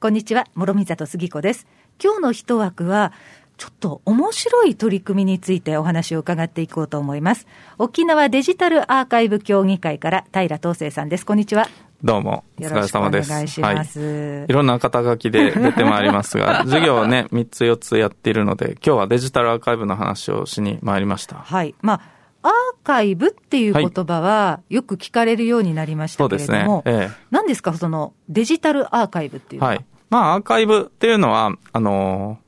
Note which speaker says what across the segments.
Speaker 1: こんにちは、諸見里杉子です。今日の一枠は、ちょっと面白い取り組みについてお話を伺っていこうと思います。沖縄デジタルアーカイブ協議会から平東生さんです。こんにちは。
Speaker 2: どうも、お疲れ様です。お
Speaker 1: 願いします、は
Speaker 2: い。いろんな肩書きで出てまいりますが、授業はね、3つ4つやっているので、今日はデジタルアーカイブの話をしに参りました。
Speaker 1: はい。まあ、アーカイブっていう言葉はよく聞かれるようになりましたけれども、はい、ね。ええ、何ですか、そのデジタルアーカイブっていうのは？はい。
Speaker 2: まあ、アーカイブっていうのは、あの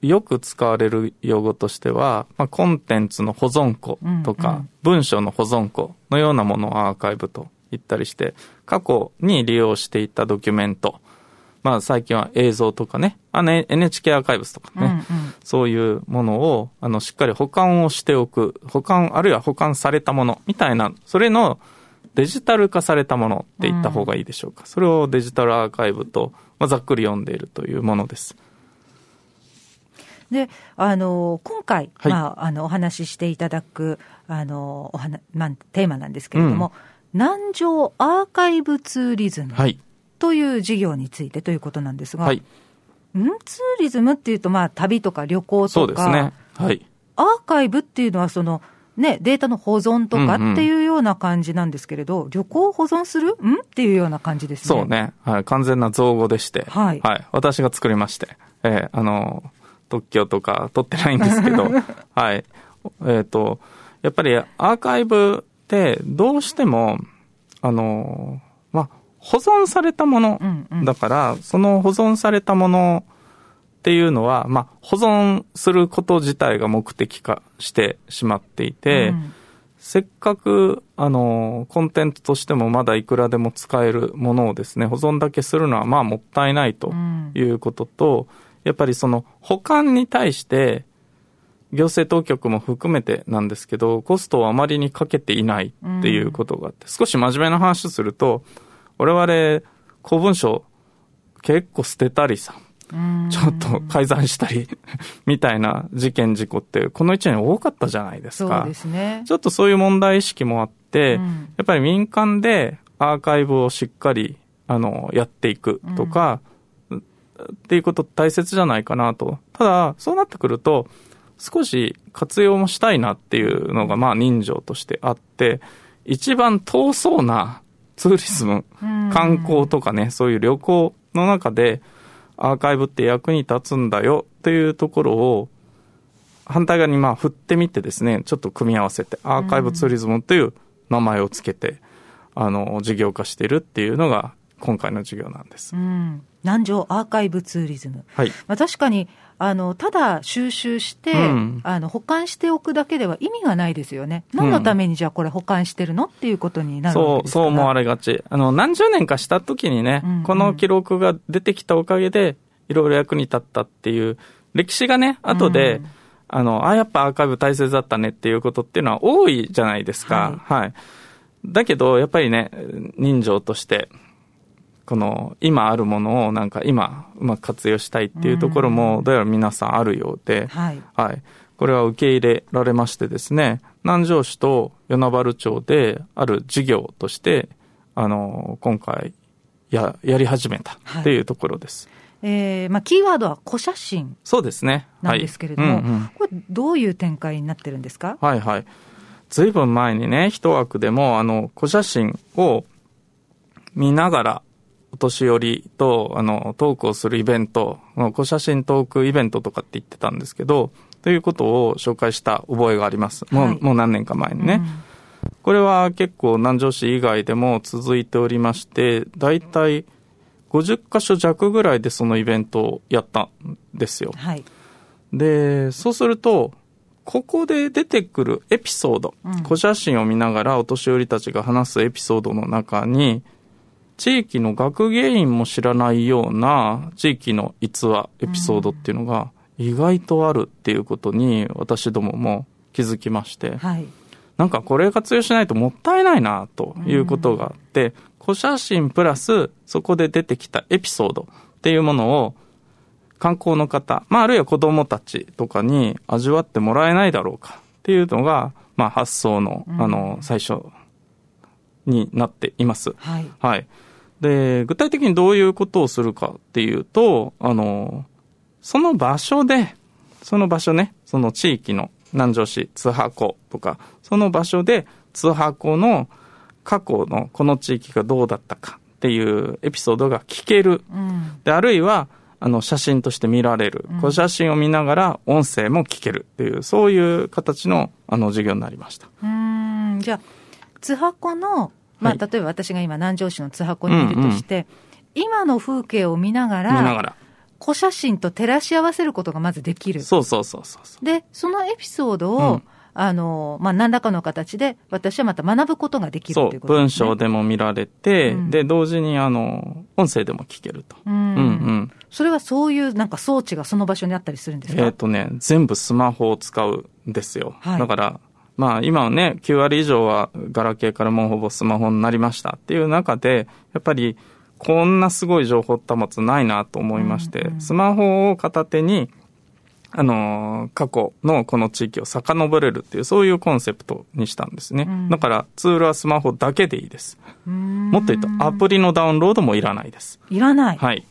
Speaker 2: よく使われる用語としては、まあ、コンテンツの保存庫とか、うんうん、文章の保存庫のようなものをアーカイブと言ったりして、過去に利用していたドキュメント、まあ最近は映像とかね、あの NHK アーカイブスとかね、うんうん、そういうものを、あの、しっかり保管をしておく、保管、あるいは保管されたものみたいな、それのデジタル化されたものって言った方がいいでしょうか。うん、それをデジタルアーカイブと、まあ、ざっくり読んでいるというものです。
Speaker 1: で、あの、今回、はい、まあ、あの、お話ししていただく、あの、お話、まあ、テーマなんですけれども、うん、南城アーカイブツーリズムという事業についてということなんですが、はい、ん？ツーリズムっていうと、まあ、旅とか旅行とか、そうですね。はい。アーカイブっていうのは、その、ね、データの保存とかっていうような感じなんですけれど、うんうん、旅行を保存する？ん？っていうような感じですね。
Speaker 2: そうね。はい。完全な造語でして。はい。はい。私が作りまして。えー、あの特許とか取ってないんですけど、はい。えっ、ー、と、やっぱりアーカイブってどうしても、あの、まあ、保存されたものだから、うん。うん、その保存されたものっていうのは、まあ、保存すること自体が目的化してしまっていて、うん、せっかく、あの、コンテンツとしてもまだいくらでも使えるものをですね、保存だけするのはまあもったいないということと、うんやっぱりその保管に対して、行政当局も含めてなんですけど、コストをあまりにかけていないっていうことがあって、うん、少し真面目な話すると、我々、公文書結構捨てたりさ、ちょっと改ざんしたり みたいな事件事故ってこの一年多かったじゃないですか。すね。ちょっとそういう問題意識もあって、うん、やっぱり民間でアーカイブをしっかりあのやっていくとか、うんっていうこと大切じゃないかなと。ただ、そうなってくると、少し活用もしたいなっていうのが、まあ人情としてあって、一番遠そうなツーリズム、観光とかね、そういう旅行の中で、アーカイブって役に立つんだよっていうところを、反対側にまあ振ってみてですね、ちょっと組み合わせて、アーカイブツーリズムという名前をつけて、あの、事業化してるっていうのが今回の授業なんです。うん
Speaker 1: 南城アーカイブツーリズム。はい。まあ、確かに、あの、ただ収集して、うん、あの、保管しておくだけでは意味がないですよね。何のためにじゃあこれ保管してるのっていうことになる
Speaker 2: そう、そう思われがち。あの、何十年かした時にね、うんうん、この記録が出てきたおかげで、いろいろ役に立ったっていう、歴史がね、後で、うん、あの、あ、やっぱアーカイブ大切だったねっていうことっていうのは多いじゃないですか。はい、はい。だけど、やっぱりね、人情として、この今あるものをなんか今うまく活用したいっていうところもどうやら皆さんあるようで、はい、はい。これは受け入れられましてですね、南城市と与那原町である事業として、あの、今回や、やり始めたっていうところです。
Speaker 1: はい、えー、まあ、キーワードは古写真。
Speaker 2: そうですね。
Speaker 1: なんですけれども、はいうんうん、これどういう展開になってるんですか？
Speaker 2: はいはい。ずいぶん前にね、一枠でも、あの、古写真を見ながら、お年寄りと、あの、トークをするイベント、小写真トークイベントとかって言ってたんですけど、ということを紹介した覚えがあります。もう、はい、もう何年か前にね。うん、これは結構南城市以外でも続いておりまして、だいたい50箇所弱ぐらいでそのイベントをやったんですよ。はい、で、そうすると、ここで出てくるエピソード、うん、小写真を見ながらお年寄りたちが話すエピソードの中に、地域の学芸員も知らないような地域の逸話、エピソードっていうのが意外とあるっていうことに私どもも気づきまして、はい、なんかこれ活用しないともったいないなということがあって、古写真プラスそこで出てきたエピソードっていうものを観光の方、まああるいは子供たちとかに味わってもらえないだろうかっていうのが、まあ発想の、あの、最初になっています。はい。はい。で、具体的にどういうことをするかっていうと、あの、その場所で、その場所ね、その地域の南城市津箱とか、その場所で津箱の過去のこの地域がどうだったかっていうエピソードが聞ける。うん、で、あるいは、あの、写真として見られる。この写真を見ながら音声も聞けるっていう、そういう形の、あの、授業になりました。
Speaker 1: うん、じゃあ、津箱の、まあ、例えば私が今南城市の津箱にいるとして、うんうん、今の風景を見ながら、古写真と照らし合わせることがまずできる。
Speaker 2: そうそうそうそう
Speaker 1: で、そのエピソードを、うん、あの、まあ、何らかの形で、私はまた学ぶことができるということ
Speaker 2: です、ね、文章でも見られて、うん、で、同時に、あの、音声でも聞けると。うん。うんう
Speaker 1: ん。それはそういうなんか装置がその場所にあったりするんですか？
Speaker 2: えっ、とね、全部スマホを使うんですよ。はい、だから、まあ今はね、9割以上はガラケーからもうほぼスマホになりましたっていう中で、やっぱりこんなすごい情報端末ないなと思いまして、うんうん、スマホを片手に、あのー、過去のこの地域を遡れるっていう、そういうコンセプトにしたんですね。うん、だから、ツールはスマホだけでいいです。もっと言うと、アプリのダウンロードもいらないです。
Speaker 1: いらない
Speaker 2: はい。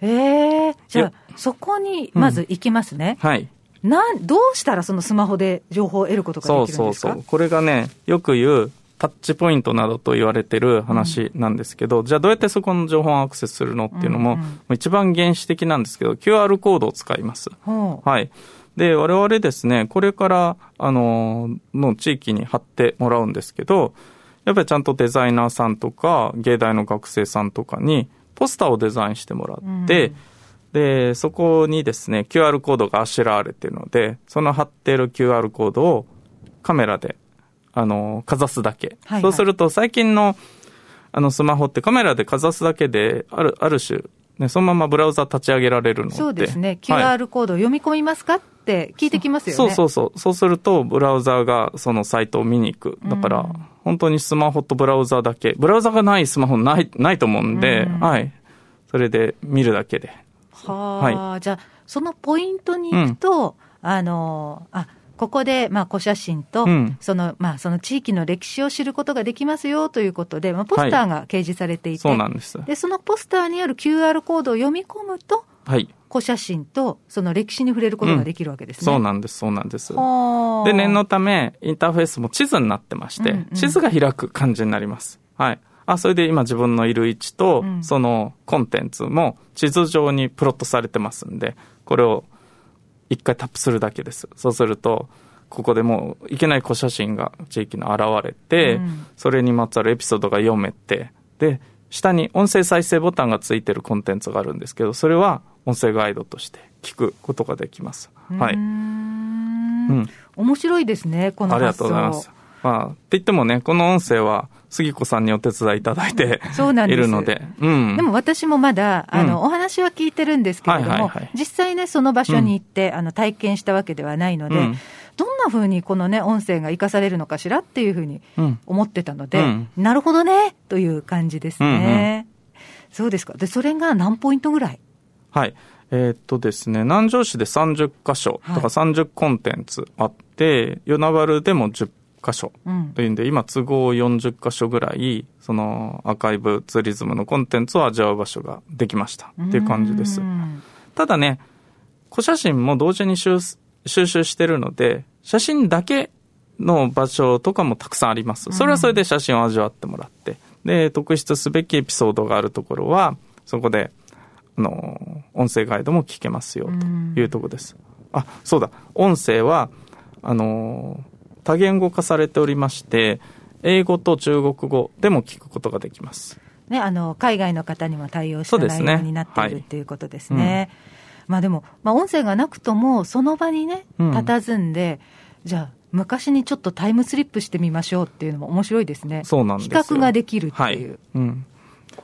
Speaker 1: ええー、じゃあ、そこにまず行きますね。
Speaker 2: うん、はい。
Speaker 1: なんどうしたらそのスマホで情報を得ることができるんですか？そうそうそう。
Speaker 2: これがね、よく言うタッチポイントなどと言われてる話なんですけど、うん、じゃあどうやってそこの情報をアクセスするのっていうのも、うんうん、一番原始的なんですけど、QR コードを使います。はい。で、我々ですね、これから、あの、の地域に貼ってもらうんですけど、やっぱりちゃんとデザイナーさんとか、芸大の学生さんとかに、ポスターをデザインしてもらって、うんで、そこにですね、QR コードがあしらわれているので、その貼っている QR コードをカメラで、あの、かざすだけ。はいはい、そうすると、最近の、あの、スマホってカメラでかざすだけで、ある、ある種、ね、そのままブラウザ立ち上げられるので。
Speaker 1: そうですね。QR コードを読み込みますか、って聞いてきますよね。
Speaker 2: そうそうそう。そうすると、ブラウザがそのサイトを見に行く。だから、本当にスマホとブラウザだけ。ブラウザがないスマホない、ないと思うんで、うん、はい。それで見るだけで
Speaker 1: はい、じゃあ、そのポイントに行くと、うん、あの、あ、ここで、まあ、古写真と、うん、その、まあ、その地域の歴史を知ることができますよということで、まあ、ポスターが掲示されていて、
Speaker 2: はい、そうなんです。
Speaker 1: で、そのポスターにある QR コードを読み込むと、
Speaker 2: はい。
Speaker 1: 古写真とその歴史に触れることができるわけです
Speaker 2: ね。うん、そうなんです、そうなんです。で、念のため、インターフェースも地図になってまして、うんうん、地図が開く感じになります。はい。あ、それで今自分のいる位置と、そのコンテンツも地図上にプロットされてますんで、これを一回タップするだけです。そうすると、ここでもういけない小写真が地域の現れて、うん、それにまつわるエピソードが読めて、で、下に音声再生ボタンがついてるコンテンツがあるんですけど、それは音声ガイドとして聞くことができます。はい。う
Speaker 1: ん。面白いですね、この発想。ありがとうございます。
Speaker 2: まあ、って言ってもね、この音声は、杉子さんにお手伝いいただいてそうなんです。いるので。
Speaker 1: うん、でも私もまだ、あの、うん、お話は聞いてるんですけれども、はいはいはい、実際ね、その場所に行って、うん、あの、体験したわけではないので、うん、どんなふうにこのね、音声が生かされるのかしらっていうふうに思ってたので、なるほどね、という感じですね。うんうん、そうですか。で、それが何ポイントぐらい？
Speaker 2: はい。えー、っとですね、南城市で30箇所、とか30コンテンツあって、与那原でも10箇所というんで、うん、今都合40箇所ぐらい、そのアーカイブツーリズムのコンテンツを味わう場所ができましたっていう感じです。ただね、古写真も同時に収集してるので、写真だけの場所とかもたくさんあります。それはそれで写真を味わってもらって、で、特筆すべきエピソードがあるところは、そこで、あの、音声ガイドも聞けますよというところです。あ、そうだ、音声は、あの、多言語化されておりまして、英語と中国語でも聞くことができます。
Speaker 1: ね、あの海外の方にも対応した内容になっている、ね、っていうことですね。うん、まあでも、まあ、音声がなくとも、その場にね、佇んで、うん、じゃあ、昔にちょっとタイムスリップしてみましょうっていうのも面白いですね。
Speaker 2: そうなんです比
Speaker 1: 較ができるっていう。はい
Speaker 2: うん、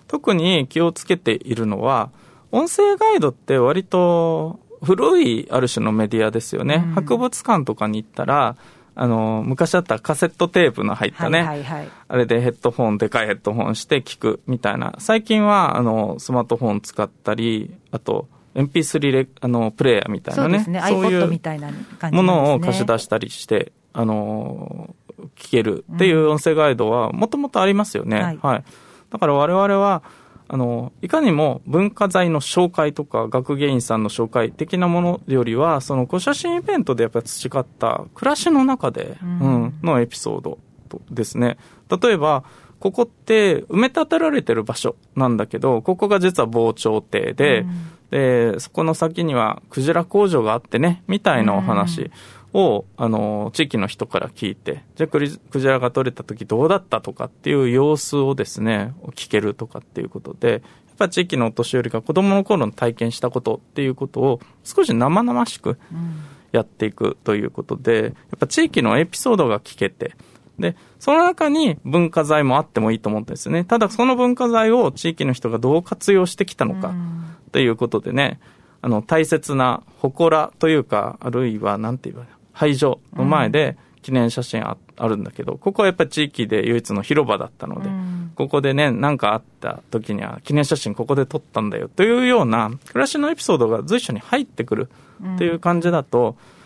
Speaker 2: 特に気をつけているのは、音声ガイドって割と古いある種のメディアですよね。うん、博物館とかに行ったら、あの、昔だったらカセットテープの入ったね、はいはいはい、あれでヘッドホン、でかいヘッドホンして聞くみたいな。最近は、あの、スマートフォン使ったり、あと、MP3 レあのプレイヤーみたいなね。そう
Speaker 1: ね。そういう
Speaker 2: ものを貸し出したりして、あの、聞けるっていう音声ガイドはもともとありますよね。はい、はい。だから我々は、あの、いかにも文化財の紹介とか学芸員さんの紹介的なものよりは、そのご写真イベントでやっぱり培った暮らしの中で、うん、うん、のエピソードですね。例えば、ここって埋め立てられてる場所なんだけど、ここが実は防潮堤で、うん、で、そこの先にはクジラ工場があってね、みたいなお話。を、うん、あの、地域の人から聞いて、じゃあクジラが取れた時どうだったとかっていう様子をですね、聞けるとかっていうことで、やっぱ地域のお年寄りが子供の頃の体験したことっていうことを少し生々しくやっていくということで、やっぱ地域のエピソードが聞けて、で、その中に文化財もあってもいいと思うんですね。ただその文化財を地域の人がどう活用してきたのか、ということでね、あの、大切な祠というか、あるいは、なんて言えば、廃場の前で記念写真ああるんだけど、ここはやっぱり地域で唯一の広場だったので、ここでね、何かあった時には記念写真ここで撮ったんだよというような暮らしのエピソードが随所に入ってくるっていう感じだと、うん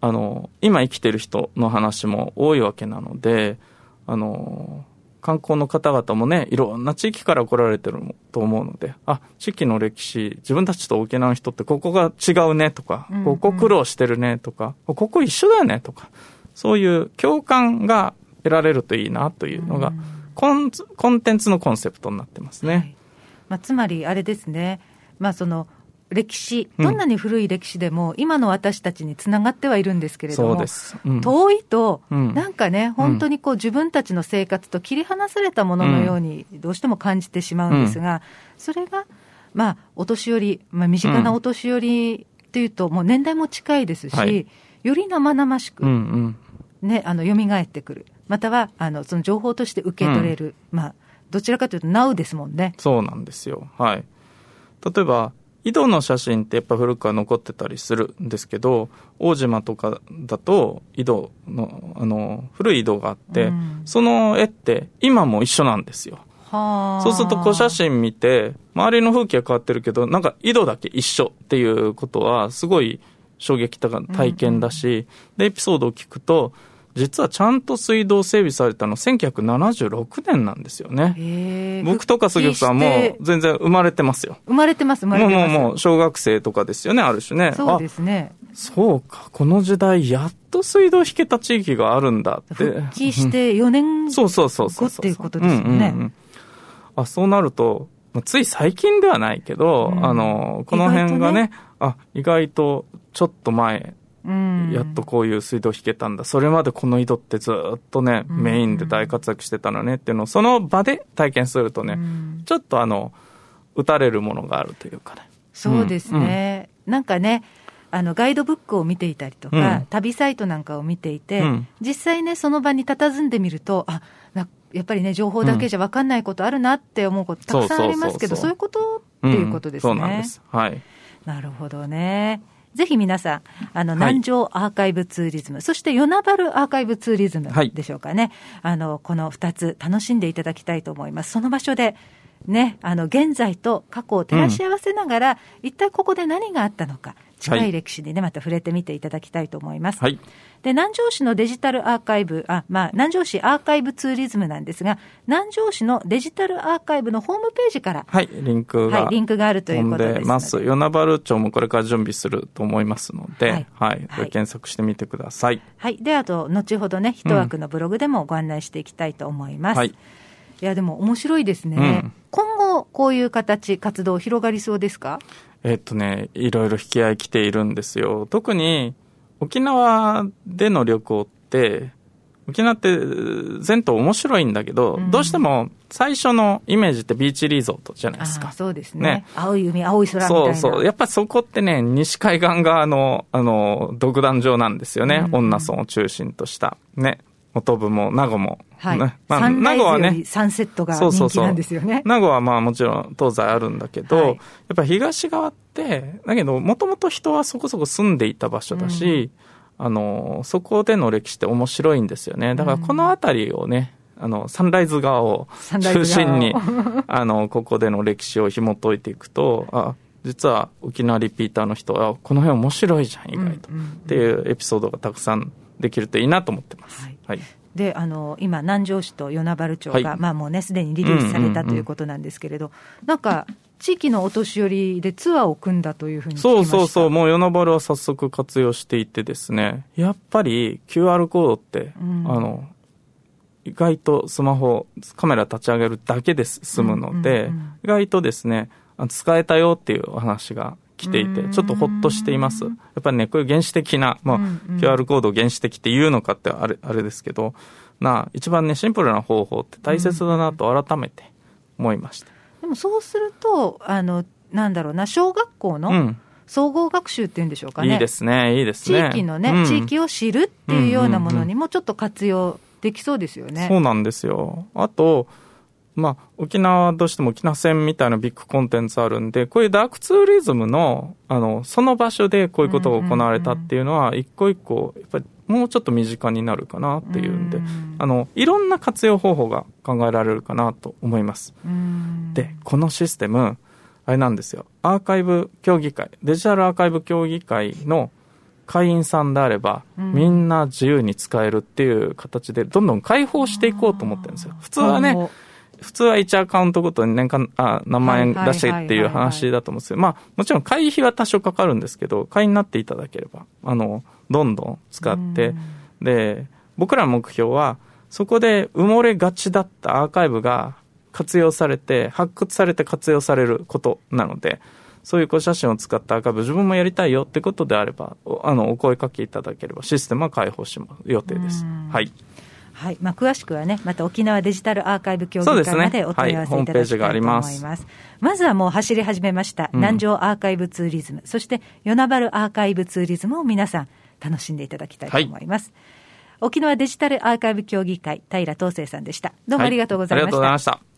Speaker 2: あの、今生きてる人の話も多いわけなので、あの、観光の方々もね、いろんな地域から来られてると思うので、あ、地域の歴史、自分たちと沖縄の人ってここが違うねとか、ここ苦労してるねとか、ここ一緒だよねとか、そういう共感が得られるといいなというのが、コンコンテンツのコンセプトになってますね。はい、
Speaker 1: まあ、つまり、あれですね、まあ、その歴史、どんなに古い歴史でも、今の私たちにつながってはいるんですけれども、うん、遠いと、なんかね、本当にこう自分たちの生活と切り離されたもののように、どうしても感じてしまうんですが、それが、まあ、お年寄り、まあ、身近なお年寄りというと、もう年代も近いですし、はい、より生々しく、ね、あの蘇ってくる、またはあのその情報として受け取れる、まあ、どちらかというと、ナウですもんね。
Speaker 2: そうなんですよ。はい。例えば、井戸の写真ってやっぱ古くは残ってたりするんですけど、大島とかだと井戸の、あの、古い井戸があって、うん、その絵って今も一緒なんですよ。そうすると小写真見て、周りの風景は変わってるけど、なんか井戸だけ一緒っていうことは、すごい衝撃的な体験だし、うんうん、で、エピソードを聞くと、実はちゃんと水道整備されたの1976年なんですよね。僕とか杉さんも全然生まれてますよ。
Speaker 1: 生まれてます、生まれてます。
Speaker 2: もうもう小学生とかですよね、ある種ね。
Speaker 1: そうですね。
Speaker 2: そうか、この時代、やっと水道引けた地域があるんだって。
Speaker 1: 復帰して4年後っていうことですよね。
Speaker 2: あ、そうなると、つい最近ではないけど、うん、あの、この辺がね、ねあ、意外とちょっと前やっとこういう水道引けたんだ。それまでこの井戸ってずっとね、メインで大活躍してたのねっていうのを、その場で体験するとね、ちょっとあの、打たれるものがあるというかね。
Speaker 1: そうですね。うん、なんかね、あのガイドブックを見ていたりとか、うん、旅サイトなんかを見ていて、うん、実際ね、その場に佇んでみると、あやっぱりね、情報だけじゃ分かんないことあるなって思うことたくさんありますけど、そういうことっていうことですね。そうなんです。はい。なるほどね。ぜひ皆さん、あの、南城アーカイブツーリズム、はい、そして与那原アーカイブツーリズムでしょうかね。はい、あの、この2つ楽しんでいただきたいと思います。その場所で、ね、あの、現在と過去を照らし合わせながら、うん、一体ここで何があったのか、近い歴史にね、また触れてみていただきたいと思います。はい、で、南城市のデジタルアーカイブ、あ、まあ、南城市アーカイブツーリズムなんですが、南城市のデジタルアーカイブのホームページから、
Speaker 2: はい、リンクが、
Speaker 1: はい、リンクがあるということです。
Speaker 2: ます。与那原町もこれから準備すると思いますので、はい、はい、はい、検索してみてください。
Speaker 1: はい。で、あと、後ほどね、一枠のブログでもご案内していきたいと思います。うん、はい。いや、でも面白いですね。うん、今後、こういう形、活動広がりそうですか？
Speaker 2: えっとね、いろいろ引き合い来ているんですよ。特に沖縄での旅行って、沖縄って全島面白いんだけど、うん、どうしても最初のイメージってビーチリゾートじゃないですか。
Speaker 1: そうですね、ね、青い海、青い空みたいな。
Speaker 2: そうそう。やっぱそこってね、西海岸側の、あの、独壇場なんですよね。うん、女村を中心とした。ね。元部も名護も。
Speaker 1: はい。ねまあ、名護はね。サンセットが人気なんですよね。
Speaker 2: 名護はまあもちろん東西あるんだけど、はい、やっぱ東側って、だけどもともと人はそこそこ住んでいた場所だし、うん、あの、そこでの歴史って面白いんですよね。だからこの辺りをね、あの、サンライズ側を中心に、あの、ここでの歴史を紐解いていくと、あ、実は沖縄リピーターの人は、この辺面白いじゃん、意外と、っていうエピソードがたくさんできるといいなと思ってます。はい、はい、
Speaker 1: であの今、南城市と与那原町が、はい、まあ、もうね、すでにリリースされたということなんですけれど、うんうんうん、なんか、地域のお年寄りでツアーを組んだというふうに
Speaker 2: そうそうそう、もう与那原は早速活用していてですね、やっぱり QR コードって、うん、あの、意外とスマホ、カメラ立ち上げるだけで済むので、うんうんうん、意外とですね、使えたよっていうお話が来ていて、ちょっとほっとしています。やっぱりね、こういう原始的な、まあ、うんうん、QR コードを原始的って言うのかってあれ、あれですけど、な、一番ね、シンプルな方法って大切だなと改めて思いました。
Speaker 1: でもそうすると、あの、なんだろうな、小学校の、総合学習っていうんでしょうかね。
Speaker 2: いいですね、いいですね。
Speaker 1: 地域のね、うん、地域を知るっていうようなものにもちょっと活用できそうですよね。
Speaker 2: そうなんですよ。あと、まあ、沖縄どうしても沖縄戦みたいなビッグコンテンツあるんで、こういうダークツーリズムの、あの、その場所でこういうことが行われたっていうのは、一個一個、やっぱりもうちょっと身近になるかなっていうんで、あの、いろんな活用方法が考えられるかなと思います。で、このシステム、あれなんですよ。アーカイブ協議会、デジタルアーカイブ協議会の会員さんであれば、みんな自由に使えるっていう形で、どんどん開放していこうと思ってるんですよ。普通はね、普通は1アカウントごとに年間、あ、何万円出してっていう話だと思うんですけど、まあ、もちろん会費は多少かかるんですけど、会員になっていただければ、あの、どんどん使って、で、僕らの目標は、そこで埋もれがちだったアーカイブが活用されて、発掘されて活用されることなので、そういうこう写真を使ったアーカイブ自分もやりたいよってことであれば、あの、お声かけいただければ、システムは開放します予定です。はい。
Speaker 1: はいまあ、詳しくはね、また沖縄デジタルアーカイブ協議会までお問い合わせいただきたいと思います。まずはもう走り始めました、南城アーカイブツーリズム、そして与那原アーカイブツーリズムを皆さん楽しんでいただきたいと思います。はい、沖縄デジタルアーカイブ協議会、平東生さんでした。どうもありがとうございました。はい、ありがとうございました。